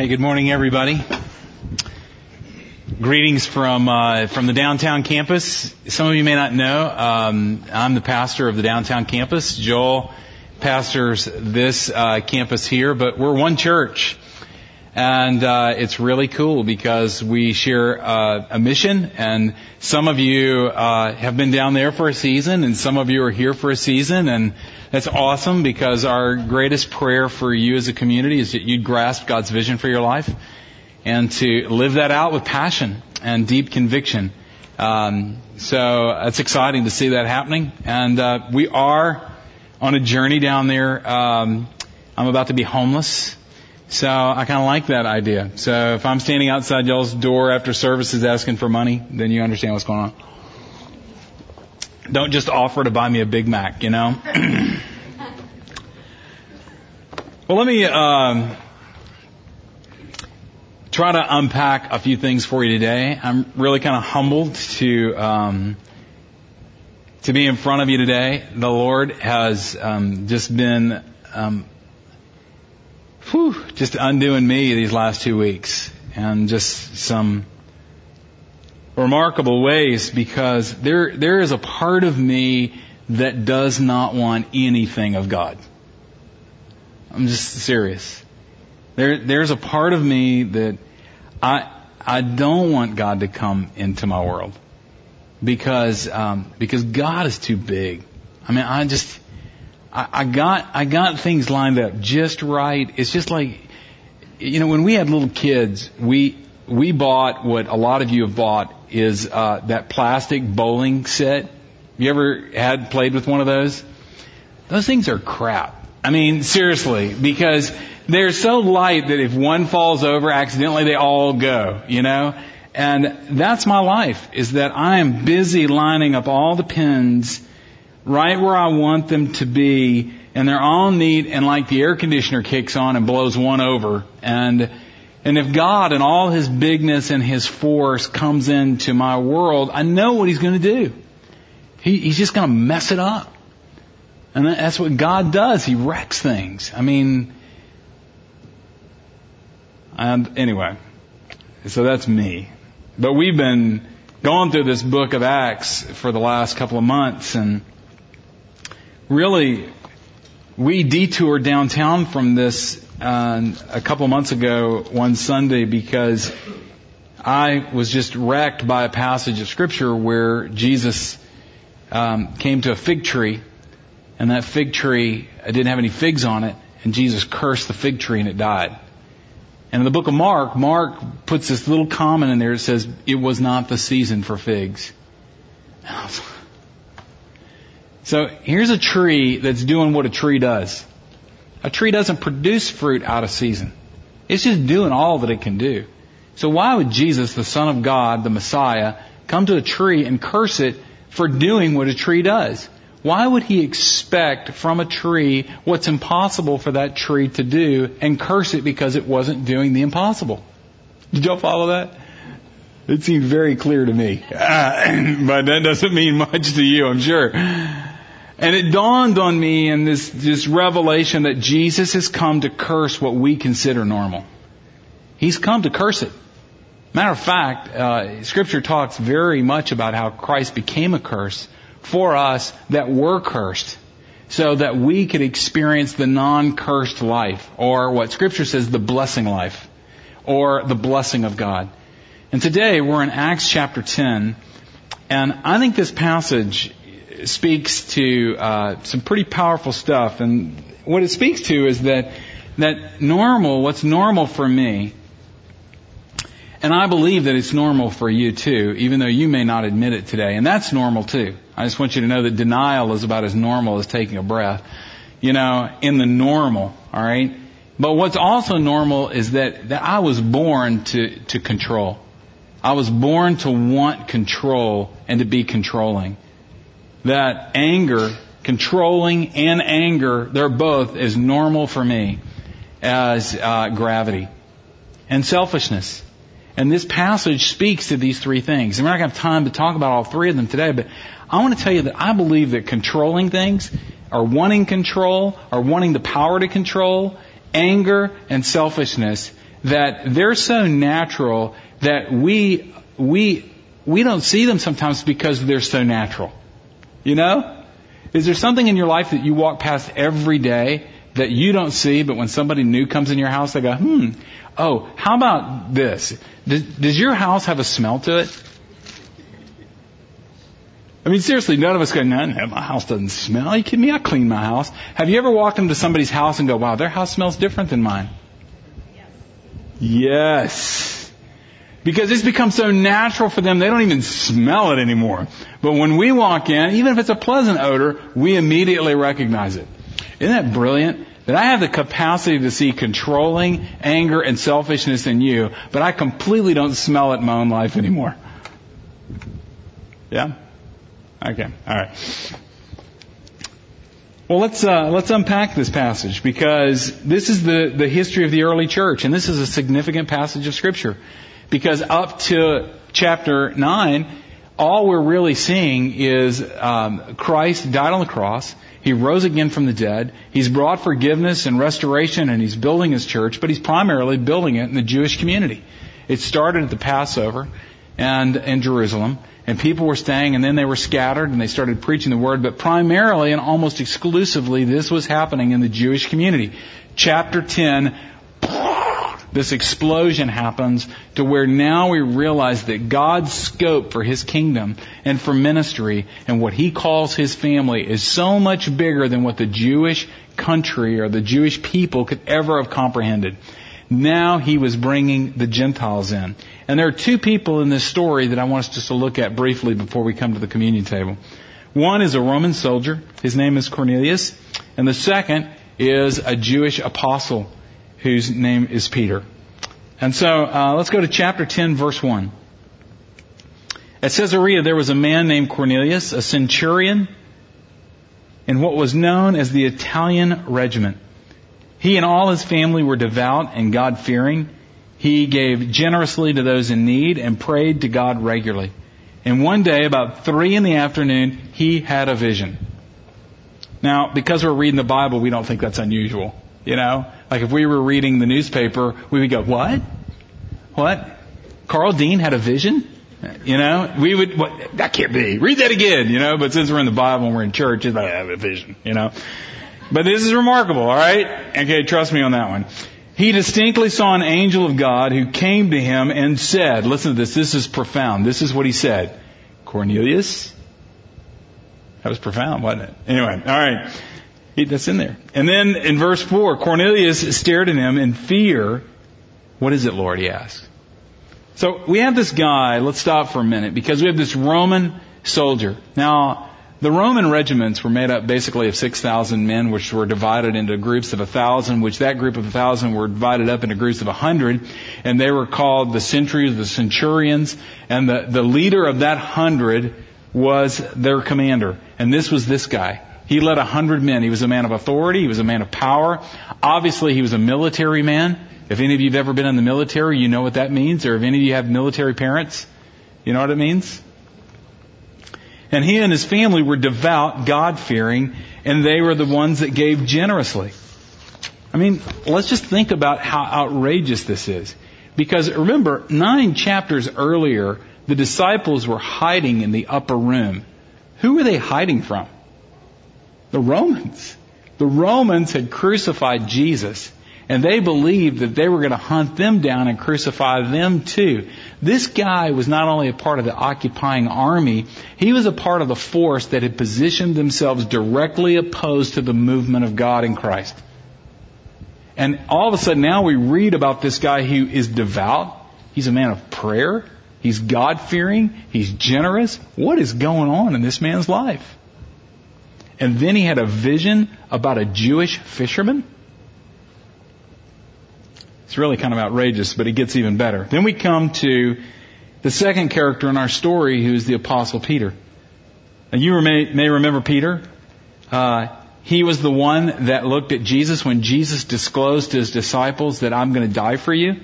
Hey, good morning, everybody. Greetings from uh, from the downtown campus. Some of you may not know, um, I'm the pastor of the downtown campus. Joel pastors this uh, campus here, but we're one church, and uh, it's really cool because we share uh, a mission. And some of you uh, have been down there for a season, and some of you are here for a season, and that's awesome because our greatest prayer for you as a community is that you'd grasp God's vision for your life and to live that out with passion and deep conviction. Um, so it's exciting to see that happening, and uh, we are on a journey down there. Um, I'm about to be homeless, so I kind of like that idea. So if I'm standing outside y'all's door after services asking for money, then you understand what's going on. Don't just offer to buy me a Big Mac, you know. well, let me. Um, try to unpack a few things for you today. I'm really kind of humbled to um, to be in front of you today. The Lord has um, just been um, whew, just undoing me these last two weeks, and just some remarkable ways because there there is a part of me that does not want anything of God. I'm just serious. There, there's a part of me that I, I don't want God to come into my world because, um, because God is too big. I mean, I just, I, I got, I got things lined up just right. It's just like, you know, when we had little kids, we, we bought what a lot of you have bought is, uh, that plastic bowling set. You ever had played with one of those? Those things are crap. I mean, seriously, because they're so light that if one falls over accidentally, they all go, you know? And that's my life, is that I am busy lining up all the pins right where I want them to be, and they're all neat, and like the air conditioner kicks on and blows one over. And, and if God and all His bigness and His force comes into my world, I know what He's going to do. He, he's just going to mess it up. And that's what God does. He wrecks things. I mean, and anyway, so that's me. But we've been going through this book of Acts for the last couple of months and really we detoured downtown from this uh, a couple months ago one Sunday because I was just wrecked by a passage of scripture where Jesus um, came to a fig tree and that fig tree didn't have any figs on it and Jesus cursed the fig tree and it died. And in the book of Mark, Mark puts this little comment in there that says, it was not the season for figs. So here's a tree that's doing what a tree does. A tree doesn't produce fruit out of season. It's just doing all that it can do. So why would Jesus, the Son of God, the Messiah, come to a tree and curse it for doing what a tree does? Why would he expect from a tree what's impossible for that tree to do and curse it because it wasn't doing the impossible? Did y'all follow that? It seemed very clear to me. Uh, but that doesn't mean much to you, I'm sure. And it dawned on me in this, this revelation that Jesus has come to curse what we consider normal. He's come to curse it. Matter of fact, uh, Scripture talks very much about how Christ became a curse for us that were cursed so that we could experience the non-cursed life or what scripture says the blessing life or the blessing of God. And today we're in Acts chapter 10 and I think this passage speaks to uh, some pretty powerful stuff and what it speaks to is that that normal what's normal for me and I believe that it's normal for you too, even though you may not admit it today. And that's normal too. I just want you to know that denial is about as normal as taking a breath. You know, in the normal, alright? But what's also normal is that, that I was born to, to control. I was born to want control and to be controlling. That anger, controlling and anger, they're both as normal for me as uh, gravity. And selfishness. And this passage speaks to these three things. And we're not going to have time to talk about all three of them today, but I want to tell you that I believe that controlling things, or wanting control, or wanting the power to control, anger and selfishness, that they're so natural that we, we, we don't see them sometimes because they're so natural. You know? Is there something in your life that you walk past every day that you don't see, but when somebody new comes in your house, they go, hmm, oh, how about this? Does, does your house have a smell to it? I mean, seriously, none of us go, no, no, my house doesn't smell. Are you kidding me? I clean my house. Have you ever walked into somebody's house and go, wow, their house smells different than mine? Yes. Yes. Because it's become so natural for them, they don't even smell it anymore. But when we walk in, even if it's a pleasant odor, we immediately recognize it. Isn't that brilliant? That I have the capacity to see controlling anger and selfishness in you, but I completely don't smell it in my own life anymore. Yeah? Okay. All right. Well, let's uh, let's unpack this passage because this is the the history of the early church, and this is a significant passage of Scripture. Because up to chapter nine, all we're really seeing is um, Christ died on the cross. He rose again from the dead. He's brought forgiveness and restoration, and he's building his church, but he's primarily building it in the Jewish community. It started at the Passover and in Jerusalem and people were staying and then they were scattered and they started preaching the word, but primarily and almost exclusively this was happening in the Jewish community. Chapter 10, this explosion happens to where now we realize that God's scope for His kingdom and for ministry and what He calls His family is so much bigger than what the Jewish country or the Jewish people could ever have comprehended. Now he was bringing the Gentiles in. And there are two people in this story that I want us just to look at briefly before we come to the communion table. One is a Roman soldier. His name is Cornelius. And the second is a Jewish apostle whose name is Peter. And so uh, let's go to chapter 10, verse 1. At Caesarea, there was a man named Cornelius, a centurion in what was known as the Italian regiment. He and all his family were devout and God fearing. He gave generously to those in need and prayed to God regularly. And one day, about three in the afternoon, he had a vision. Now, because we're reading the Bible, we don't think that's unusual. You know? Like if we were reading the newspaper, we would go, what? What? Carl Dean had a vision? You know, we would, what, that can't be. Read that again, you know, but since we're in the Bible and we're in church, it's like, I have a vision, you know. But this is remarkable, alright? Okay, trust me on that one. He distinctly saw an angel of God who came to him and said, listen to this, this is profound. This is what he said. Cornelius? That was profound, wasn't it? Anyway, alright. That's in there. And then in verse 4, Cornelius stared at him in fear. What is it, Lord? He asked. So we have this guy, let's stop for a minute, because we have this Roman soldier. Now, the Roman regiments were made up basically of 6,000 men, which were divided into groups of 1,000, which that group of 1,000 were divided up into groups of 100, and they were called the centuries, the centurions, and the, the leader of that 100 was their commander. And this was this guy. He led a 100 men. He was a man of authority. He was a man of power. Obviously, he was a military man. If any of you have ever been in the military, you know what that means. Or if any of you have military parents, you know what it means? And he and his family were devout, God-fearing, and they were the ones that gave generously. I mean, let's just think about how outrageous this is. Because remember, nine chapters earlier, the disciples were hiding in the upper room. Who were they hiding from? The Romans. The Romans had crucified Jesus and they believed that they were going to hunt them down and crucify them too. This guy was not only a part of the occupying army, he was a part of the force that had positioned themselves directly opposed to the movement of God in Christ. And all of a sudden now we read about this guy who is devout. He's a man of prayer. He's God fearing. He's generous. What is going on in this man's life? And then he had a vision about a Jewish fisherman. It's really kind of outrageous, but it gets even better. Then we come to the second character in our story, who is the Apostle Peter. Now you may, may remember Peter. Uh, he was the one that looked at Jesus when Jesus disclosed to his disciples that I'm going to die for you.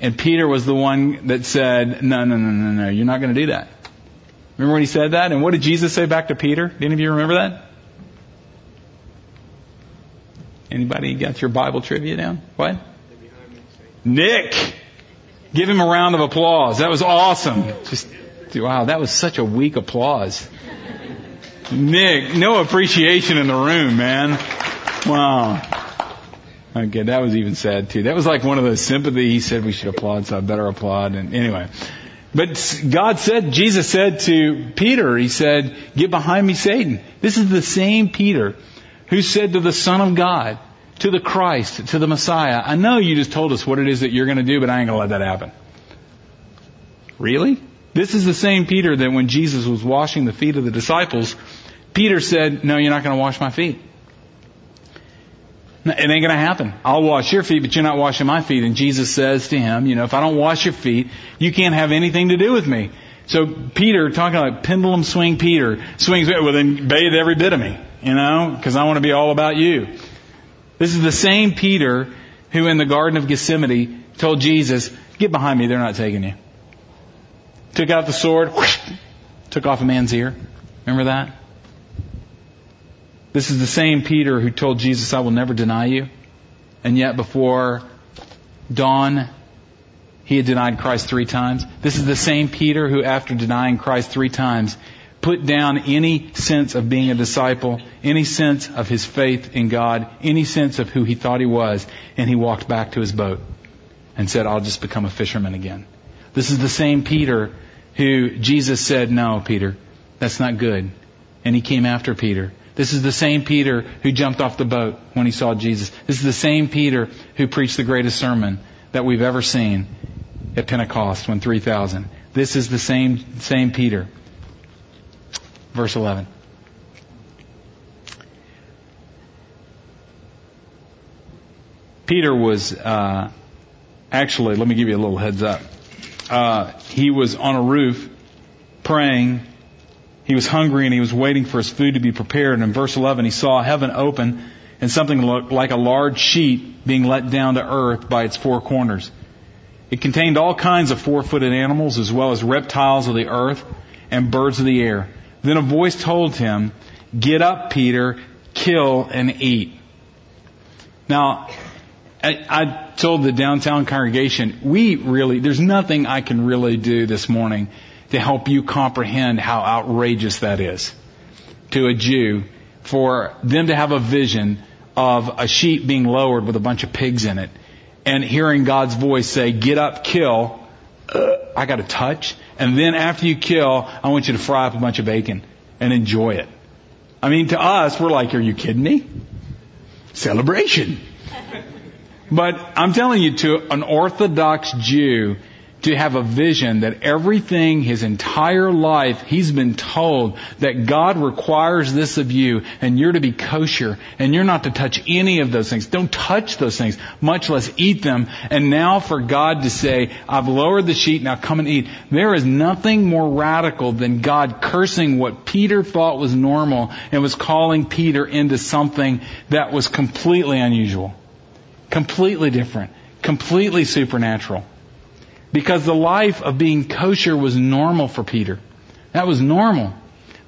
And Peter was the one that said, no, no, no, no, no, you're not going to do that. Remember when he said that? And what did Jesus say back to Peter? Did any of you remember that? Anybody got your Bible trivia down? What? Nick! Give him a round of applause. That was awesome. Just, wow, that was such a weak applause. Nick, no appreciation in the room, man. Wow. Okay, that was even sad too. That was like one of those sympathy. He said we should applaud, so I better applaud. And anyway, but God said, Jesus said to Peter, He said, "Get behind me, Satan." This is the same Peter who said to the Son of God, to the Christ, to the Messiah, "I know you just told us what it is that you're going to do, but I ain't going to let that happen." Really? This is the same Peter that when Jesus was washing the feet of the disciples, Peter said, "No, you're not going to wash my feet." It ain't gonna happen. I'll wash your feet, but you're not washing my feet. And Jesus says to him, you know, if I don't wash your feet, you can't have anything to do with me. So Peter, talking like pendulum swing Peter, swings, well then bathe every bit of me, you know, because I want to be all about you. This is the same Peter who in the Garden of Gethsemane told Jesus, get behind me, they're not taking you. Took out the sword, whoosh, took off a man's ear. Remember that? This is the same Peter who told Jesus, I will never deny you. And yet before dawn, he had denied Christ three times. This is the same Peter who, after denying Christ three times, put down any sense of being a disciple, any sense of his faith in God, any sense of who he thought he was, and he walked back to his boat and said, I'll just become a fisherman again. This is the same Peter who Jesus said, no, Peter, that's not good. And he came after Peter. This is the same Peter who jumped off the boat when he saw Jesus. This is the same Peter who preached the greatest sermon that we've ever seen at Pentecost when 3,000. This is the same, same Peter. Verse 11. Peter was, uh, actually, let me give you a little heads up. Uh, he was on a roof praying he was hungry and he was waiting for his food to be prepared. And in verse 11, he saw heaven open and something like a large sheet being let down to earth by its four corners. It contained all kinds of four-footed animals as well as reptiles of the earth and birds of the air. Then a voice told him, get up, Peter, kill and eat. Now, I, I told the downtown congregation, we really, there's nothing I can really do this morning to help you comprehend how outrageous that is to a Jew for them to have a vision of a sheep being lowered with a bunch of pigs in it and hearing God's voice say, get up, kill. Uh, I got to touch. And then after you kill, I want you to fry up a bunch of bacon and enjoy it. I mean, to us, we're like, are you kidding me? Celebration. But I'm telling you, to an Orthodox Jew, to have a vision that everything his entire life he's been told that God requires this of you and you're to be kosher and you're not to touch any of those things. Don't touch those things, much less eat them. And now for God to say, I've lowered the sheet, now come and eat. There is nothing more radical than God cursing what Peter thought was normal and was calling Peter into something that was completely unusual. Completely different. Completely supernatural. Because the life of being kosher was normal for Peter. That was normal.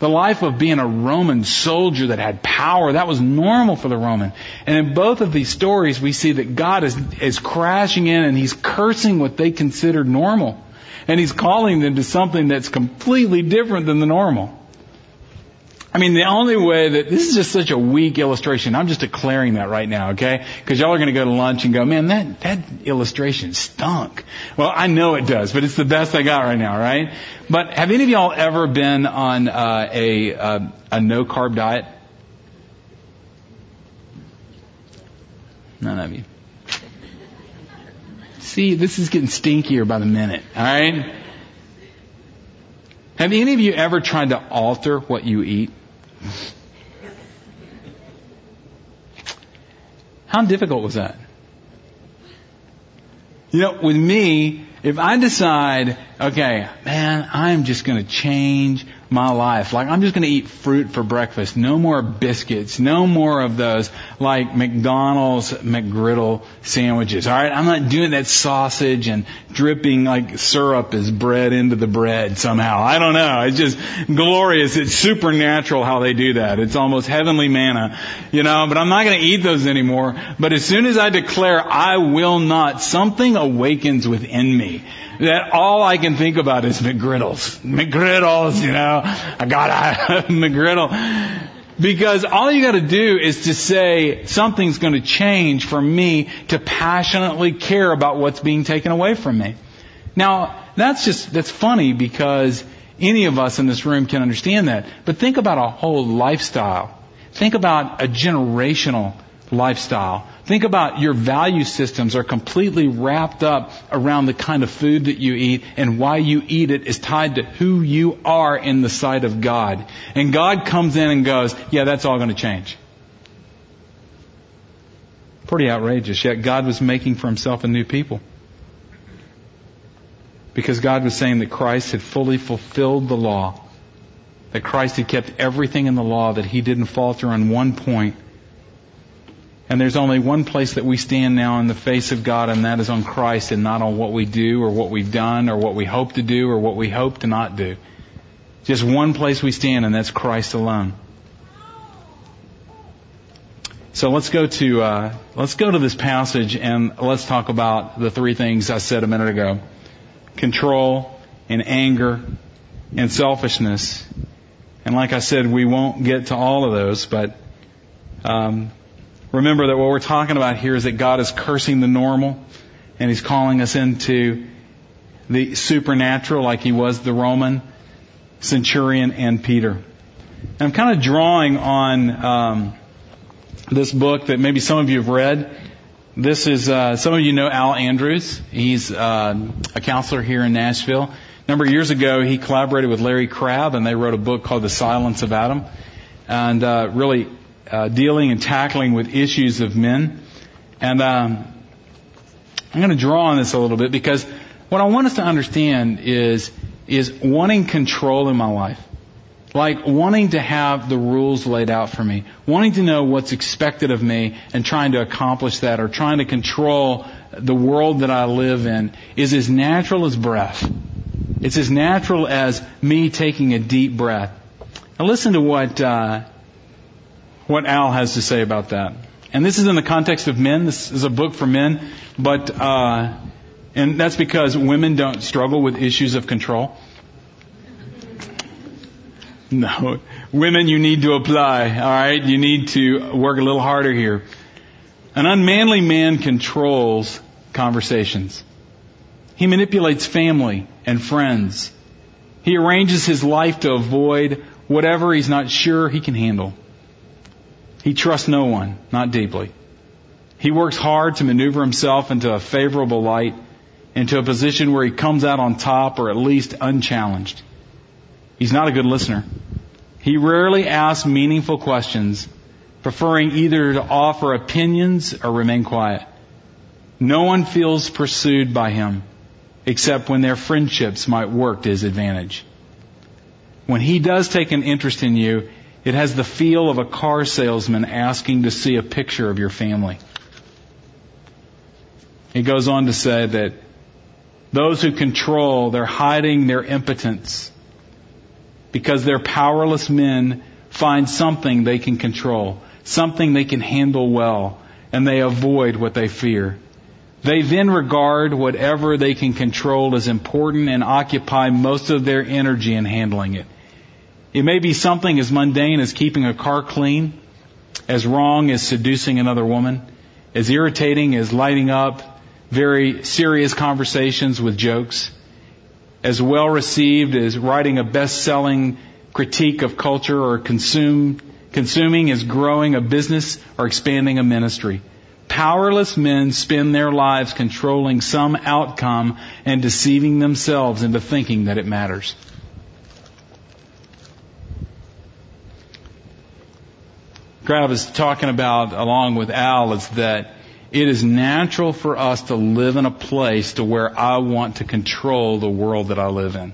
The life of being a Roman soldier that had power, that was normal for the Roman. And in both of these stories, we see that God is, is crashing in and He's cursing what they considered normal. And He's calling them to something that's completely different than the normal. I mean, the only way that this is just such a weak illustration. I'm just declaring that right now, okay? Because y'all are going to go to lunch and go, man, that that illustration stunk. Well, I know it does, but it's the best I got right now, right? But have any of y'all ever been on uh, a uh, a no carb diet? None of you. See, this is getting stinkier by the minute. All right. Have any of you ever tried to alter what you eat? How difficult was that? You know, with me, if I decide, okay, man, I'm just going to change my life. Like I'm just going to eat fruit for breakfast. No more biscuits. No more of those like McDonald's McGriddle sandwiches. All right, I'm not doing that sausage and dripping like syrup is bread into the bread somehow. I don't know. It's just glorious. It's supernatural how they do that. It's almost heavenly manna, you know. But I'm not going to eat those anymore. But as soon as I declare I will not, something awakens within me that all I can think about is McGriddles. McGriddles, you know. I got a McGriddle. Because all you gotta do is to say something's gonna change for me to passionately care about what's being taken away from me. Now, that's just, that's funny because any of us in this room can understand that. But think about a whole lifestyle. Think about a generational lifestyle. Think about your value systems are completely wrapped up around the kind of food that you eat and why you eat it is tied to who you are in the sight of God. And God comes in and goes, yeah, that's all going to change. Pretty outrageous. Yet God was making for himself a new people. Because God was saying that Christ had fully fulfilled the law. That Christ had kept everything in the law, that he didn't falter on one point and there's only one place that we stand now in the face of God, and that is on Christ and not on what we do or what we've done or what we hope to do or what we hope to not do. Just one place we stand, and that's Christ alone. So let's go to uh, let's go to this passage and let's talk about the three things I said a minute ago: control and anger and selfishness. And like I said, we won't get to all of those, but um, Remember that what we're talking about here is that God is cursing the normal and He's calling us into the supernatural like He was the Roman centurion and Peter. And I'm kind of drawing on um, this book that maybe some of you have read. This is, uh, some of you know Al Andrews. He's uh, a counselor here in Nashville. A number of years ago, he collaborated with Larry Crabb and they wrote a book called The Silence of Adam. And uh, really uh, dealing and tackling with issues of men. And um, I'm going to draw on this a little bit because what I want us to understand is is wanting control in my life. Like wanting to have the rules laid out for me, wanting to know what's expected of me and trying to accomplish that or trying to control the world that I live in is as natural as breath. It's as natural as me taking a deep breath. Now listen to what uh, what Al has to say about that. And this is in the context of men. This is a book for men, but uh, and that's because women don't struggle with issues of control. No, women, you need to apply. All right, you need to work a little harder here. An unmanly man controls conversations. He manipulates family and friends. He arranges his life to avoid whatever he's not sure he can handle. He trusts no one, not deeply. He works hard to maneuver himself into a favorable light, into a position where he comes out on top or at least unchallenged. He's not a good listener. He rarely asks meaningful questions, preferring either to offer opinions or remain quiet. No one feels pursued by him, except when their friendships might work to his advantage. When he does take an interest in you, it has the feel of a car salesman asking to see a picture of your family. He goes on to say that those who control, they're hiding their impotence because they're powerless men find something they can control, something they can handle well, and they avoid what they fear. They then regard whatever they can control as important and occupy most of their energy in handling it. It may be something as mundane as keeping a car clean, as wrong as seducing another woman, as irritating as lighting up very serious conversations with jokes, as well received as writing a best-selling critique of culture or consume, consuming as growing a business or expanding a ministry. Powerless men spend their lives controlling some outcome and deceiving themselves into thinking that it matters. Crabb is talking about, along with Al, is that it is natural for us to live in a place to where I want to control the world that I live in.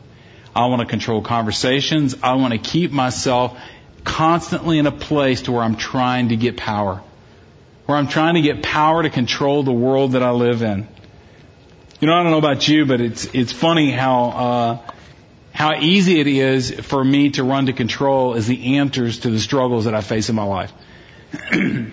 I want to control conversations. I want to keep myself constantly in a place to where I'm trying to get power. Where I'm trying to get power to control the world that I live in. You know, I don't know about you, but it's, it's funny how, uh, how easy it is for me to run to control as the answers to the struggles that I face in my life. And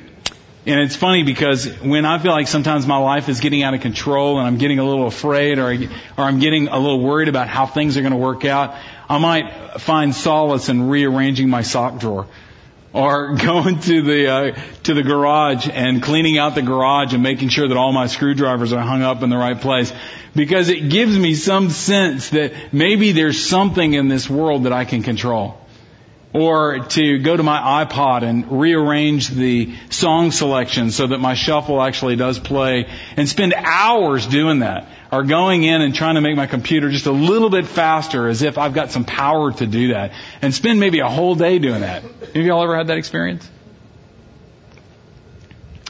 it's funny because when I feel like sometimes my life is getting out of control and I'm getting a little afraid or, or I'm getting a little worried about how things are going to work out, I might find solace in rearranging my sock drawer or going to the uh, to the garage and cleaning out the garage and making sure that all my screwdrivers are hung up in the right place. Because it gives me some sense that maybe there's something in this world that I can control or to go to my iPod and rearrange the song selection so that my shuffle actually does play and spend hours doing that or going in and trying to make my computer just a little bit faster as if I've got some power to do that and spend maybe a whole day doing that. Have y'all ever had that experience?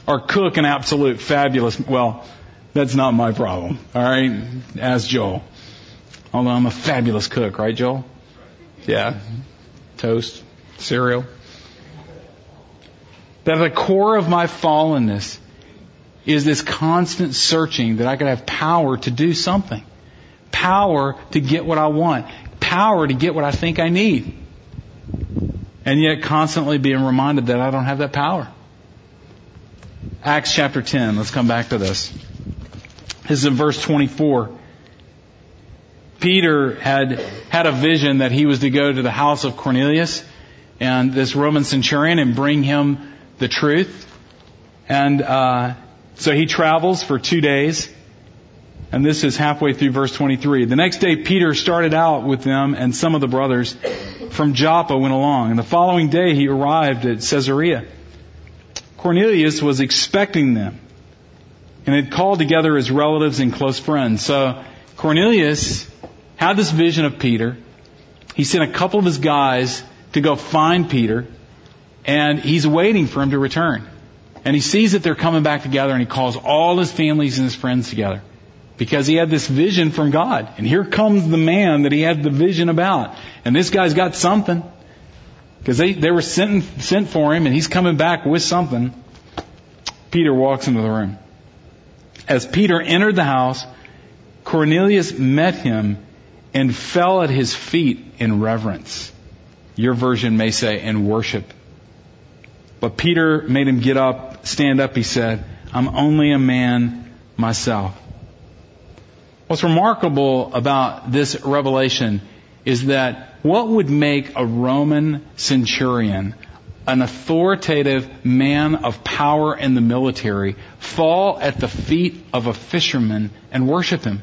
Or cook an absolute fabulous, well, that's not my problem. Alright? As Joel. Although I'm a fabulous cook, right Joel? Yeah toast, cereal. That at the core of my fallenness is this constant searching that I could have power to do something. Power to get what I want. Power to get what I think I need. And yet constantly being reminded that I don't have that power. Acts chapter 10, let's come back to this. This is in verse 24. Peter had had a vision that he was to go to the house of Cornelius and this Roman centurion and bring him the truth. And uh, so he travels for two days. And this is halfway through verse 23. The next day, Peter started out with them, and some of the brothers from Joppa went along. And the following day, he arrived at Caesarea. Cornelius was expecting them and had called together his relatives and close friends. So Cornelius had this vision of Peter. He sent a couple of his guys to go find Peter, and he's waiting for him to return. And he sees that they're coming back together, and he calls all his families and his friends together. Because he had this vision from God. And here comes the man that he had the vision about. And this guy's got something. Because they, they were sent, sent for him, and he's coming back with something. Peter walks into the room. As Peter entered the house, Cornelius met him and fell at his feet in reverence. Your version may say in worship. But Peter made him get up, stand up, he said, I'm only a man myself. What's remarkable about this revelation is that what would make a Roman centurion, an authoritative man of power in the military, fall at the feet of a fisherman and worship him?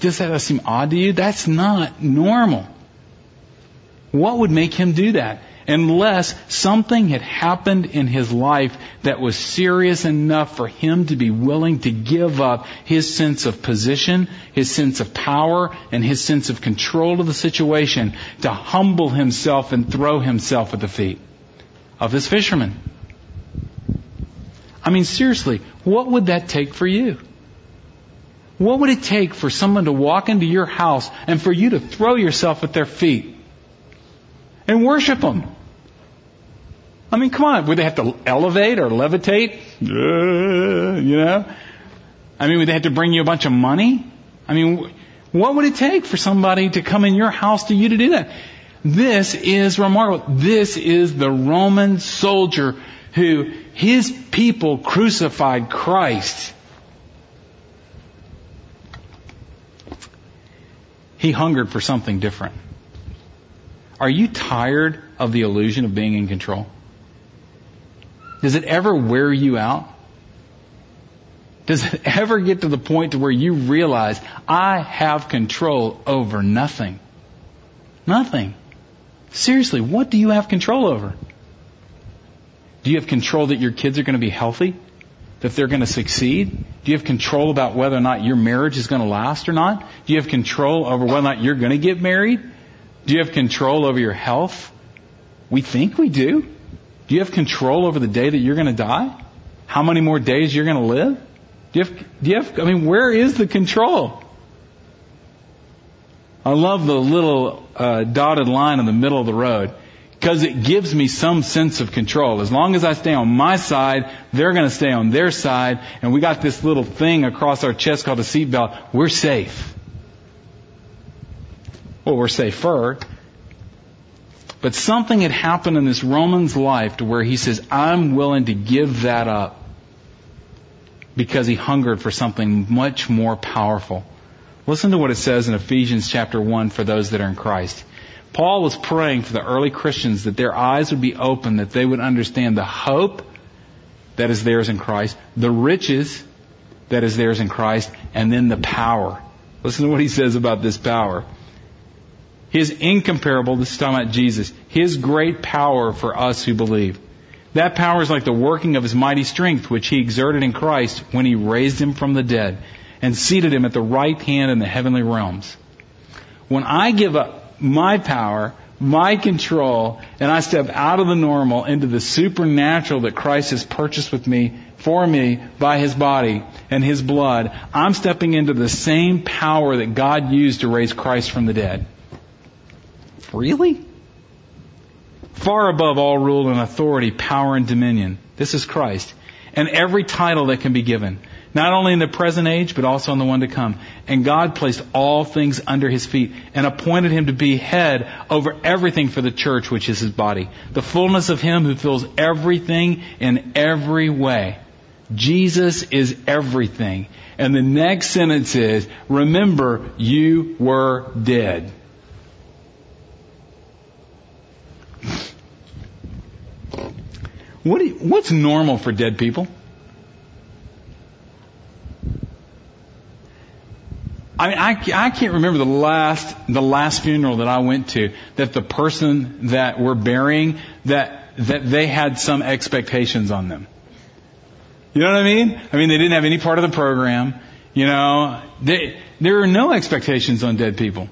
Does that seem odd to you? That's not normal. What would make him do that? Unless something had happened in his life that was serious enough for him to be willing to give up his sense of position, his sense of power, and his sense of control of the situation to humble himself and throw himself at the feet of this fisherman. I mean, seriously, what would that take for you? What would it take for someone to walk into your house and for you to throw yourself at their feet and worship them? I mean, come on. Would they have to elevate or levitate? You know? I mean, would they have to bring you a bunch of money? I mean, what would it take for somebody to come in your house to you to do that? This is remarkable. This is the Roman soldier who his people crucified Christ He hungered for something different. Are you tired of the illusion of being in control? Does it ever wear you out? Does it ever get to the point to where you realize I have control over nothing? Nothing. Seriously, what do you have control over? Do you have control that your kids are going to be healthy? That they're going to succeed? Do you have control about whether or not your marriage is going to last or not? Do you have control over whether or not you're going to get married? Do you have control over your health? We think we do. Do you have control over the day that you're going to die? How many more days you're going to live? Do you have, do you have, I mean, where is the control? I love the little uh, dotted line in the middle of the road because it gives me some sense of control. As long as I stay on my side, they're going to stay on their side, and we got this little thing across our chest called a seatbelt. We're safe. Well, we're safer. But something had happened in this Roman's life to where he says, I'm willing to give that up because he hungered for something much more powerful. Listen to what it says in Ephesians chapter 1 for those that are in Christ. Paul was praying for the early Christians that their eyes would be open, that they would understand the hope that is theirs in Christ, the riches that is theirs in Christ, and then the power. Listen to what he says about this power. His incomparable, this is talking about Jesus, His great power for us who believe. That power is like the working of His mighty strength, which He exerted in Christ when He raised Him from the dead and seated Him at the right hand in the heavenly realms. When I give up my power, my control, and I step out of the normal into the supernatural that Christ has purchased with me, for me, by His body and His blood, I'm stepping into the same power that God used to raise Christ from the dead. Really? Far above all rule and authority, power and dominion. This is Christ. And every title that can be given. Not only in the present age, but also in the one to come. And God placed all things under his feet and appointed him to be head over everything for the church, which is his body. The fullness of him who fills everything in every way. Jesus is everything. And the next sentence is, remember, you were dead. What you, what's normal for dead people? I mean, I, I can't remember the last, the last funeral that I went to that the person that we're burying, that, that they had some expectations on them. You know what I mean? I mean, they didn't have any part of the program. You know, they, there are no expectations on dead people.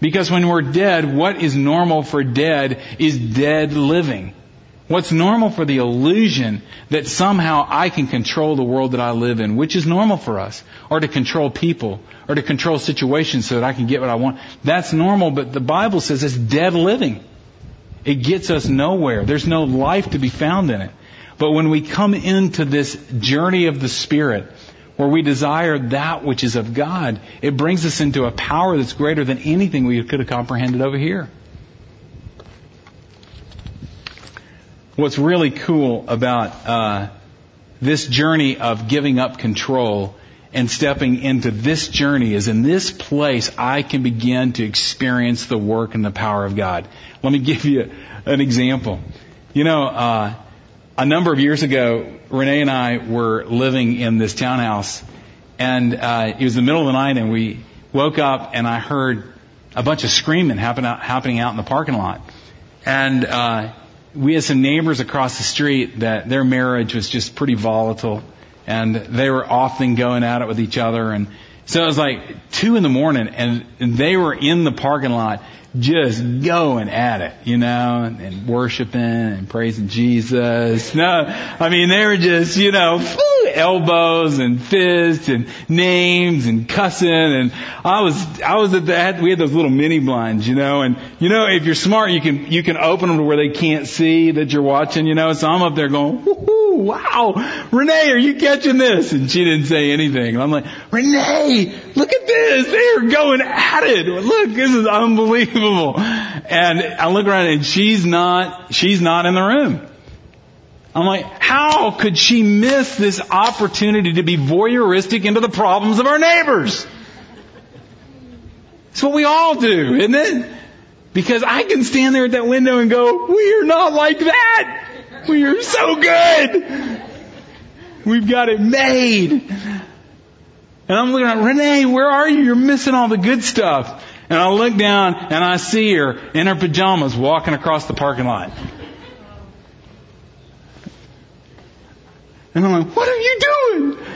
Because when we're dead, what is normal for dead is dead living. What's normal for the illusion that somehow I can control the world that I live in, which is normal for us, or to control people, or to control situations so that I can get what I want. That's normal, but the Bible says it's dead living. It gets us nowhere. There's no life to be found in it. But when we come into this journey of the Spirit, where we desire that which is of God, it brings us into a power that's greater than anything we could have comprehended over here. What's really cool about uh, this journey of giving up control and stepping into this journey is in this place I can begin to experience the work and the power of God. Let me give you an example. You know, uh, a number of years ago, Renee and I were living in this townhouse, and uh, it was the middle of the night, and we woke up, and I heard a bunch of screaming happen out, happening out in the parking lot, and uh, we had some neighbors across the street that their marriage was just pretty volatile and they were often going at it with each other. And so it was like two in the morning and, and they were in the parking lot just going at it, you know, and, and worshiping and praising Jesus. No, I mean, they were just, you know, elbows and fists and names and cussing and I was, I was at that, we had those little mini blinds, you know, and you know, if you're smart, you can, you can open them to where they can't see that you're watching, you know, so I'm up there going, wow, Renee, are you catching this? And she didn't say anything. And I'm like, Renee, look at this. They're going at it. Look, this is unbelievable. And I look around and she's not, she's not in the room. I'm like, how could she miss this opportunity to be voyeuristic into the problems of our neighbors? It's what we all do, isn't it? Because I can stand there at that window and go, we are not like that. We are so good. We've got it made. And I'm looking at Renee, where are you? You're missing all the good stuff. And I look down and I see her in her pajamas walking across the parking lot. And I'm like, what are you doing?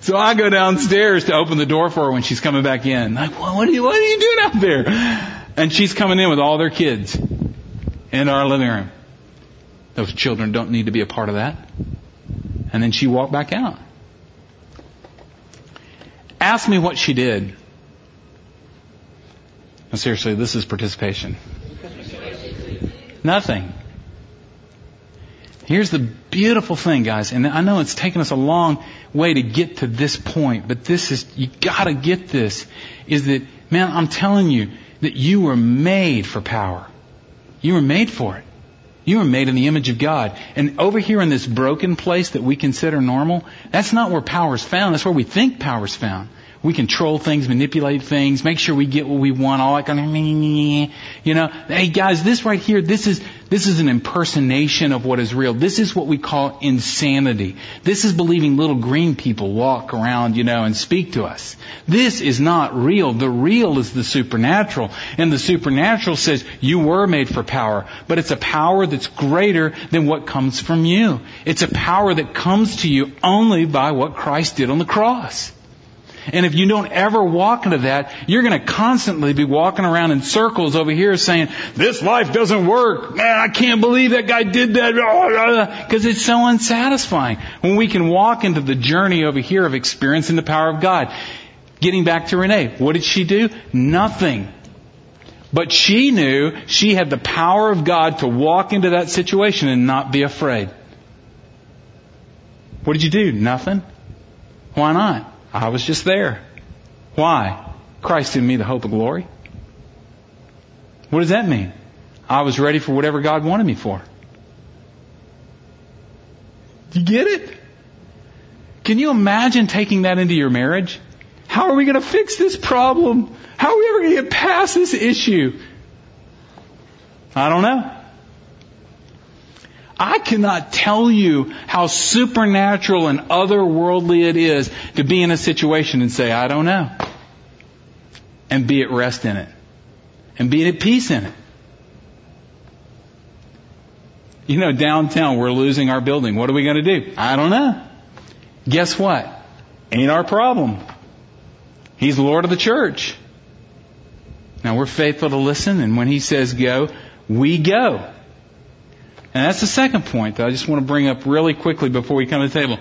So I go downstairs to open the door for her when she's coming back in. Like, well, what are you, what are you doing out there? And she's coming in with all their kids in our living room. Those children don't need to be a part of that. And then she walked back out. Ask me what she did. No, seriously, this is participation. Nothing. Here's the beautiful thing, guys, and I know it's taken us a long way to get to this point, but this is, you gotta get this, is that, man, I'm telling you that you were made for power. You were made for it. You were made in the image of God. And over here in this broken place that we consider normal, that's not where power is found. That's where we think power is found we control things, manipulate things, make sure we get what we want, all that kind of, you know. Hey guys, this right here, this is, this is an impersonation of what is real. This is what we call insanity. This is believing little green people walk around, you know, and speak to us. This is not real. The real is the supernatural. And the supernatural says you were made for power, but it's a power that's greater than what comes from you. It's a power that comes to you only by what Christ did on the cross. And if you don't ever walk into that, you're going to constantly be walking around in circles over here saying, this life doesn't work. Man, I can't believe that guy did that. Because it's so unsatisfying. When we can walk into the journey over here of experiencing the power of God. Getting back to Renee, what did she do? Nothing. But she knew she had the power of God to walk into that situation and not be afraid. What did you do? Nothing? Why not? I was just there. Why? Christ in me, the hope of glory. What does that mean? I was ready for whatever God wanted me for. You get it? Can you imagine taking that into your marriage? How are we going to fix this problem? How are we ever going to get past this issue? I don't know. I cannot tell you how supernatural and otherworldly it is to be in a situation and say, I don't know. And be at rest in it. And be at peace in it. You know, downtown, we're losing our building. What are we going to do? I don't know. Guess what? Ain't our problem. He's Lord of the church. Now we're faithful to listen, and when He says go, we go. And that's the second point that I just want to bring up really quickly before we come to the table.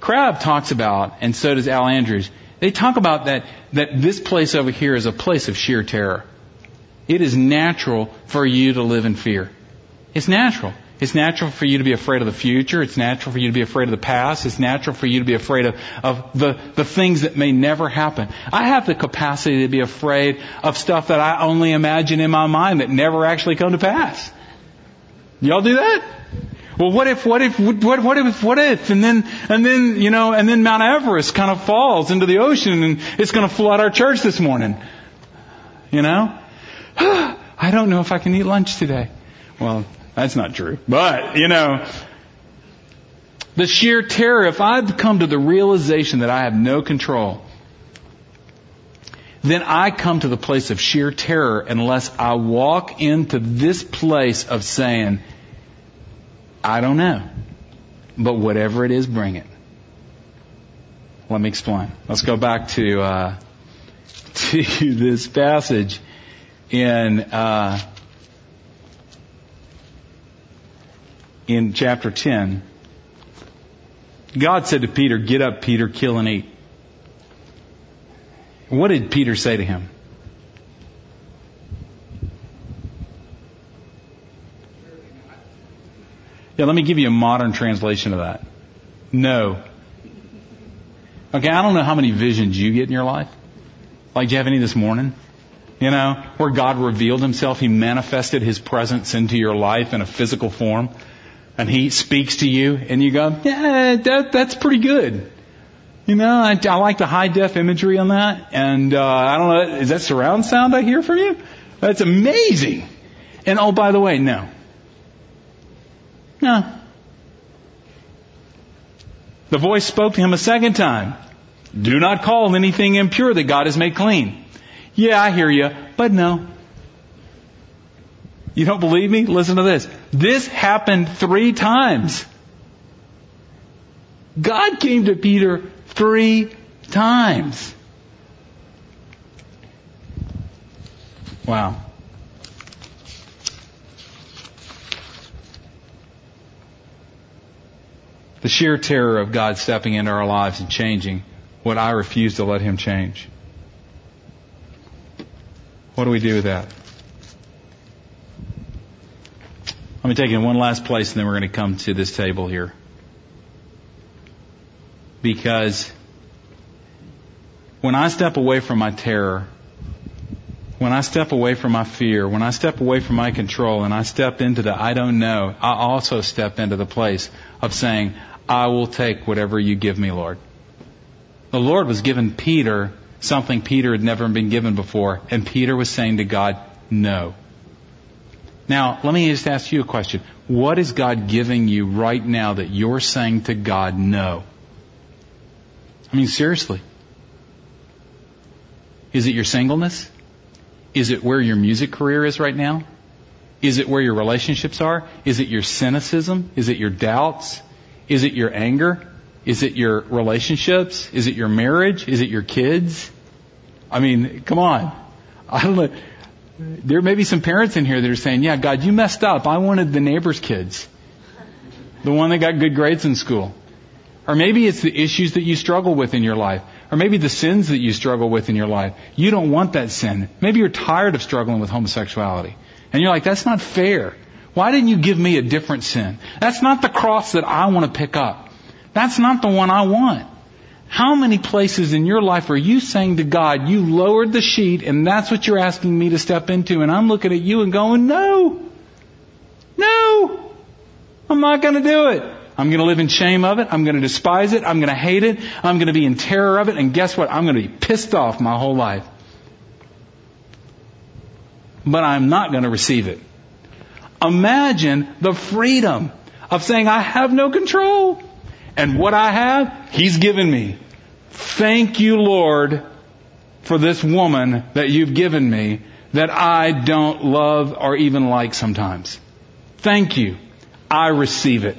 Crabb talks about, and so does Al Andrews, they talk about that, that this place over here is a place of sheer terror. It is natural for you to live in fear. It's natural. It's natural for you to be afraid of the future. It's natural for you to be afraid of the past. It's natural for you to be afraid of, of the, the things that may never happen. I have the capacity to be afraid of stuff that I only imagine in my mind that never actually come to pass. Y'all do that? Well, what if, what if, what, what if, what if, and then, and then, you know, and then Mount Everest kind of falls into the ocean and it's going to flood our church this morning. You know? I don't know if I can eat lunch today. Well, that's not true. But, you know, the sheer terror, if I've come to the realization that I have no control, then I come to the place of sheer terror unless I walk into this place of saying, I don't know. But whatever it is, bring it. Let me explain. Let's go back to uh, to this passage in uh, in chapter ten. God said to Peter, "Get up, Peter, kill and eat." What did Peter say to him? Yeah, let me give you a modern translation of that. No. Okay, I don't know how many visions you get in your life. Like, do you have any this morning? You know, where God revealed himself, he manifested his presence into your life in a physical form, and he speaks to you, and you go, yeah, that, that's pretty good. You know, I, I like the high def imagery on that, and uh, I don't know, is that surround sound I hear from you? That's amazing. And oh, by the way, no, no. The voice spoke to him a second time. Do not call anything impure that God has made clean. Yeah, I hear you, but no. You don't believe me? Listen to this. This happened three times. God came to Peter three times. Wow. the sheer terror of God stepping into our lives and changing what I refuse to let Him change. What do we do with that? Let me take in one last place and then we're going to come to this table here. Because when I step away from my terror, when I step away from my fear, when I step away from my control and I step into the I don't know, I also step into the place of saying, I will take whatever you give me, Lord. The Lord was giving Peter something Peter had never been given before, and Peter was saying to God, no. Now, let me just ask you a question. What is God giving you right now that you're saying to God no? I mean, seriously. Is it your singleness? Is it where your music career is right now? Is it where your relationships are? Is it your cynicism? Is it your doubts? Is it your anger? Is it your relationships? Is it your marriage? Is it your kids? I mean, come on. I don't know. There may be some parents in here that are saying, yeah, God, you messed up. I wanted the neighbor's kids. The one that got good grades in school. Or maybe it's the issues that you struggle with in your life. Or maybe the sins that you struggle with in your life. You don't want that sin. Maybe you're tired of struggling with homosexuality. And you're like, that's not fair. Why didn't you give me a different sin? That's not the cross that I want to pick up. That's not the one I want. How many places in your life are you saying to God, you lowered the sheet and that's what you're asking me to step into and I'm looking at you and going, no, no, I'm not going to do it. I'm going to live in shame of it. I'm going to despise it. I'm going to hate it. I'm going to be in terror of it. And guess what? I'm going to be pissed off my whole life. But I'm not going to receive it. Imagine the freedom of saying, I have no control. And what I have, He's given me. Thank you, Lord, for this woman that you've given me that I don't love or even like sometimes. Thank you. I receive it.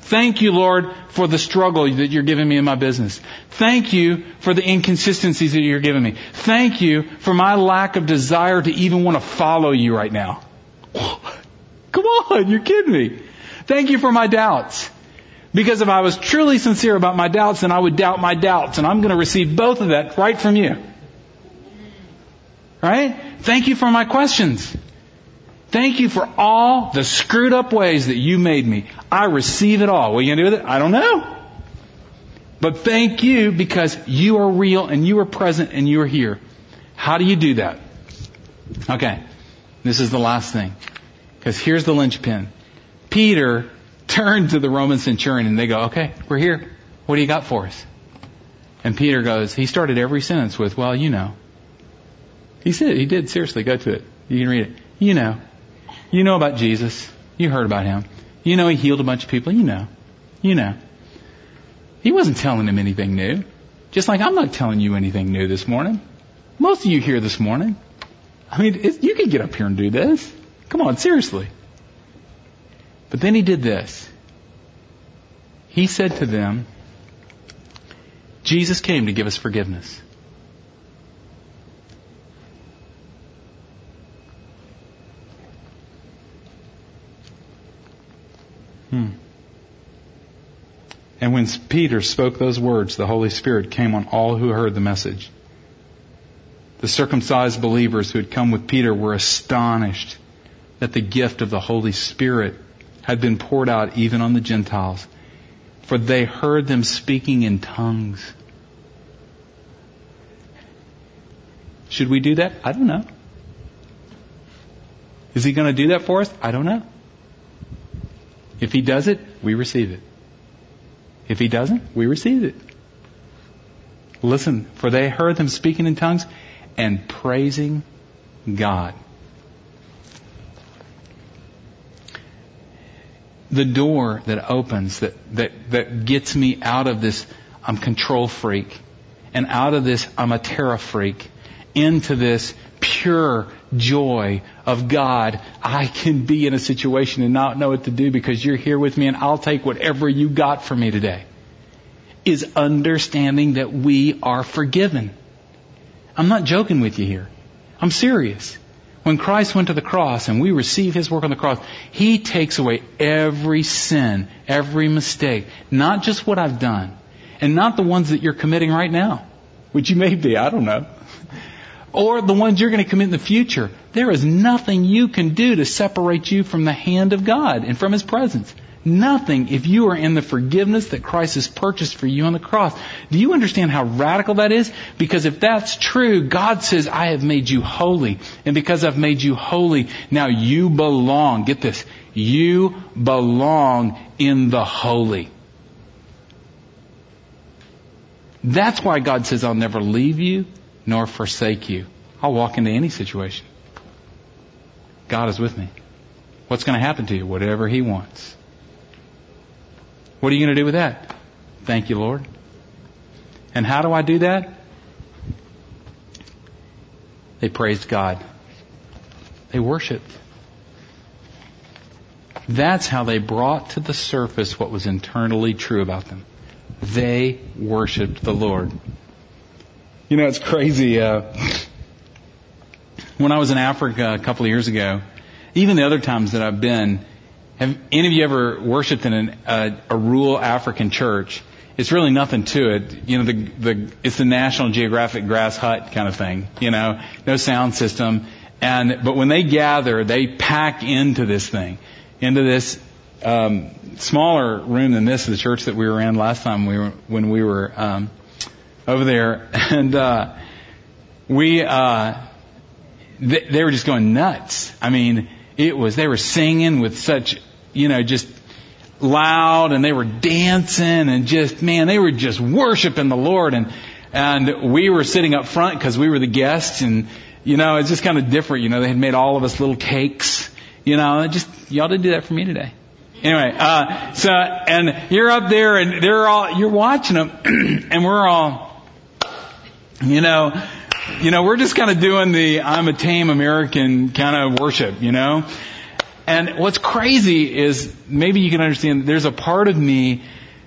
Thank you, Lord, for the struggle that you're giving me in my business. Thank you for the inconsistencies that you're giving me. Thank you for my lack of desire to even want to follow you right now. Come on, you're kidding me. Thank you for my doubts. Because if I was truly sincere about my doubts, then I would doubt my doubts. And I'm going to receive both of that right from you. Right? Thank you for my questions. Thank you for all the screwed up ways that you made me. I receive it all. What are you going to do with it? I don't know. But thank you because you are real and you are present and you are here. How do you do that? Okay. This is the last thing. Because here's the linchpin. Peter turned to the Roman centurion and they go, okay, we're here. What do you got for us? And Peter goes, he started every sentence with, well, you know. He said, he did, seriously, go to it. You can read it. You know. You know about Jesus. You heard about him. You know he healed a bunch of people. You know. You know. He wasn't telling them anything new. Just like I'm not telling you anything new this morning. Most of you here this morning. I mean, you could get up here and do this. Come on, seriously. But then he did this. He said to them, Jesus came to give us forgiveness. Hmm. And when Peter spoke those words, the Holy Spirit came on all who heard the message. The circumcised believers who had come with Peter were astonished that the gift of the Holy Spirit had been poured out even on the Gentiles, for they heard them speaking in tongues. Should we do that? I don't know. Is he going to do that for us? I don't know. If he does it, we receive it. If he doesn't, we receive it. Listen, for they heard them speaking in tongues and praising God. The door that opens that, that, that gets me out of this I'm control freak and out of this I'm a terror freak into this pure joy of God. I can be in a situation and not know what to do because you're here with me and I'll take whatever you got for me today. Is understanding that we are forgiven. I'm not joking with you here. I'm serious. When Christ went to the cross and we receive His work on the cross, He takes away every sin, every mistake, not just what I've done, and not the ones that you're committing right now, which you may be, I don't know. or the ones you're going to commit in the future. There is nothing you can do to separate you from the hand of God and from His presence. Nothing if you are in the forgiveness that Christ has purchased for you on the cross. Do you understand how radical that is? Because if that's true, God says, I have made you holy. And because I've made you holy, now you belong. Get this. You belong in the holy. That's why God says, I'll never leave you nor forsake you. I'll walk into any situation. God is with me. What's going to happen to you? Whatever He wants. What are you going to do with that? Thank you, Lord. And how do I do that? They praised God. They worshiped. That's how they brought to the surface what was internally true about them. They worshiped the Lord. You know, it's crazy. Uh, when I was in Africa a couple of years ago, even the other times that I've been, have any of you ever worshipped in an, uh, a rural African church? It's really nothing to it. You know, the, the, it's the National Geographic grass hut kind of thing. You know, no sound system. And, but when they gather, they pack into this thing, into this, um, smaller room than this, the church that we were in last time we were, when we were, um, over there. And, uh, we, uh, they, they were just going nuts. I mean, it was, they were singing with such you know, just loud and they were dancing and just, man, they were just worshiping the Lord and, and we were sitting up front because we were the guests and, you know, it's just kind of different. You know, they had made all of us little cakes, you know, just, y'all didn't do that for me today. Anyway, uh, so, and you're up there and they're all, you're watching them and we're all, you know, you know, we're just kind of doing the I'm a tame American kind of worship, you know? And what's crazy is maybe you can understand there's a part of me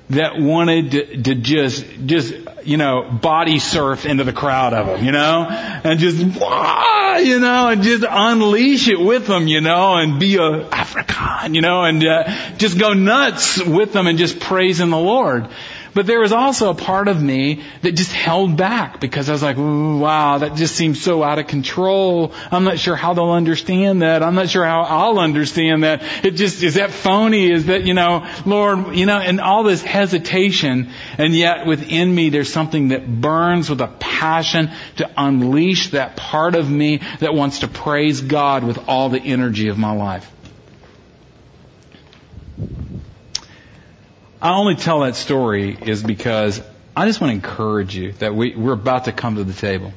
that wanted to, to, just, just, you know, body surf into the crowd of them, you know, and just, you know, and just unleash it with them, you know, and be a African, you know, and uh, just go nuts with them and just praising the Lord. But there was also a part of me that just held back because I was like, wow, that just seems so out of control. I'm not sure how they'll understand that. I'm not sure how I'll understand that. It just, is that phony? Is that, you know, Lord, you know, and all this hesitation. And yet within me, there's something that burns with a passion to unleash that part of me that wants to praise God with all the energy of my life. I only tell that story is because I just want to encourage you that we, we're about to come to the table.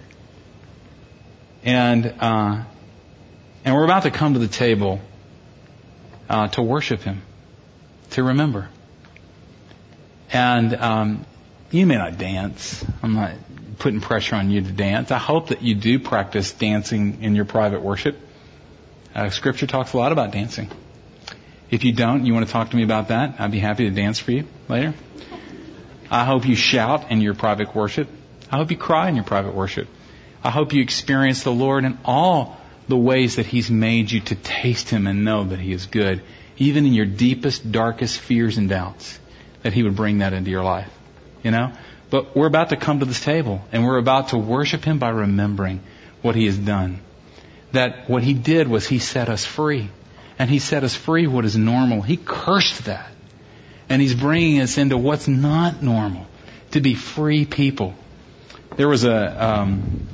And, uh, and we're about to come to the table uh, to worship Him, to remember. And um, you may not dance. I'm not putting pressure on you to dance. I hope that you do practice dancing in your private worship. Uh, scripture talks a lot about dancing. If you don't, you want to talk to me about that, I'd be happy to dance for you later. I hope you shout in your private worship. I hope you cry in your private worship. I hope you experience the Lord in all the ways that He's made you to taste Him and know that He is good, even in your deepest, darkest fears and doubts, that He would bring that into your life. You know? But we're about to come to this table and we're about to worship Him by remembering what He has done. That what He did was He set us free and He set us free what is normal. He cursed that. And He's bringing us into what's not normal, to be free people. There was a, um,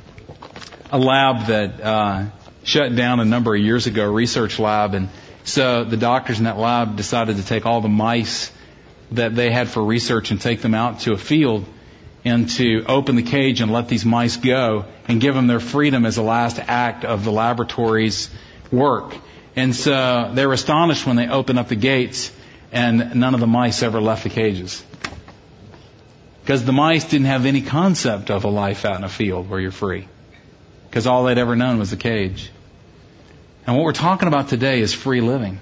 a lab that uh, shut down a number of years ago, a research lab, and so the doctors in that lab decided to take all the mice that they had for research and take them out to a field and to open the cage and let these mice go and give them their freedom as a last act of the laboratory's work. And so they were astonished when they opened up the gates and none of the mice ever left the cages. Because the mice didn't have any concept of a life out in a field where you're free. Because all they'd ever known was the cage. And what we're talking about today is free living.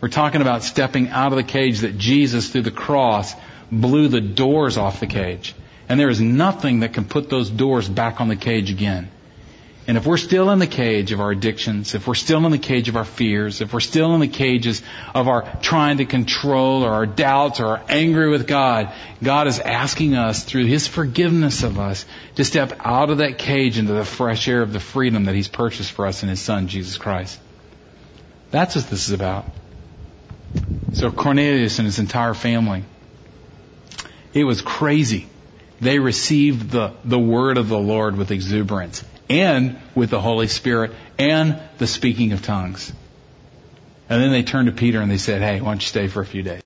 We're talking about stepping out of the cage that Jesus, through the cross, blew the doors off the cage. And there is nothing that can put those doors back on the cage again. And if we're still in the cage of our addictions, if we're still in the cage of our fears, if we're still in the cages of our trying to control or our doubts or our angry with God, God is asking us through His forgiveness of us to step out of that cage into the fresh air of the freedom that He's purchased for us in His Son, Jesus Christ. That's what this is about. So Cornelius and his entire family, it was crazy. They received the, the word of the Lord with exuberance and with the Holy Spirit and the speaking of tongues. And then they turned to Peter and they said, hey, why don't you stay for a few days?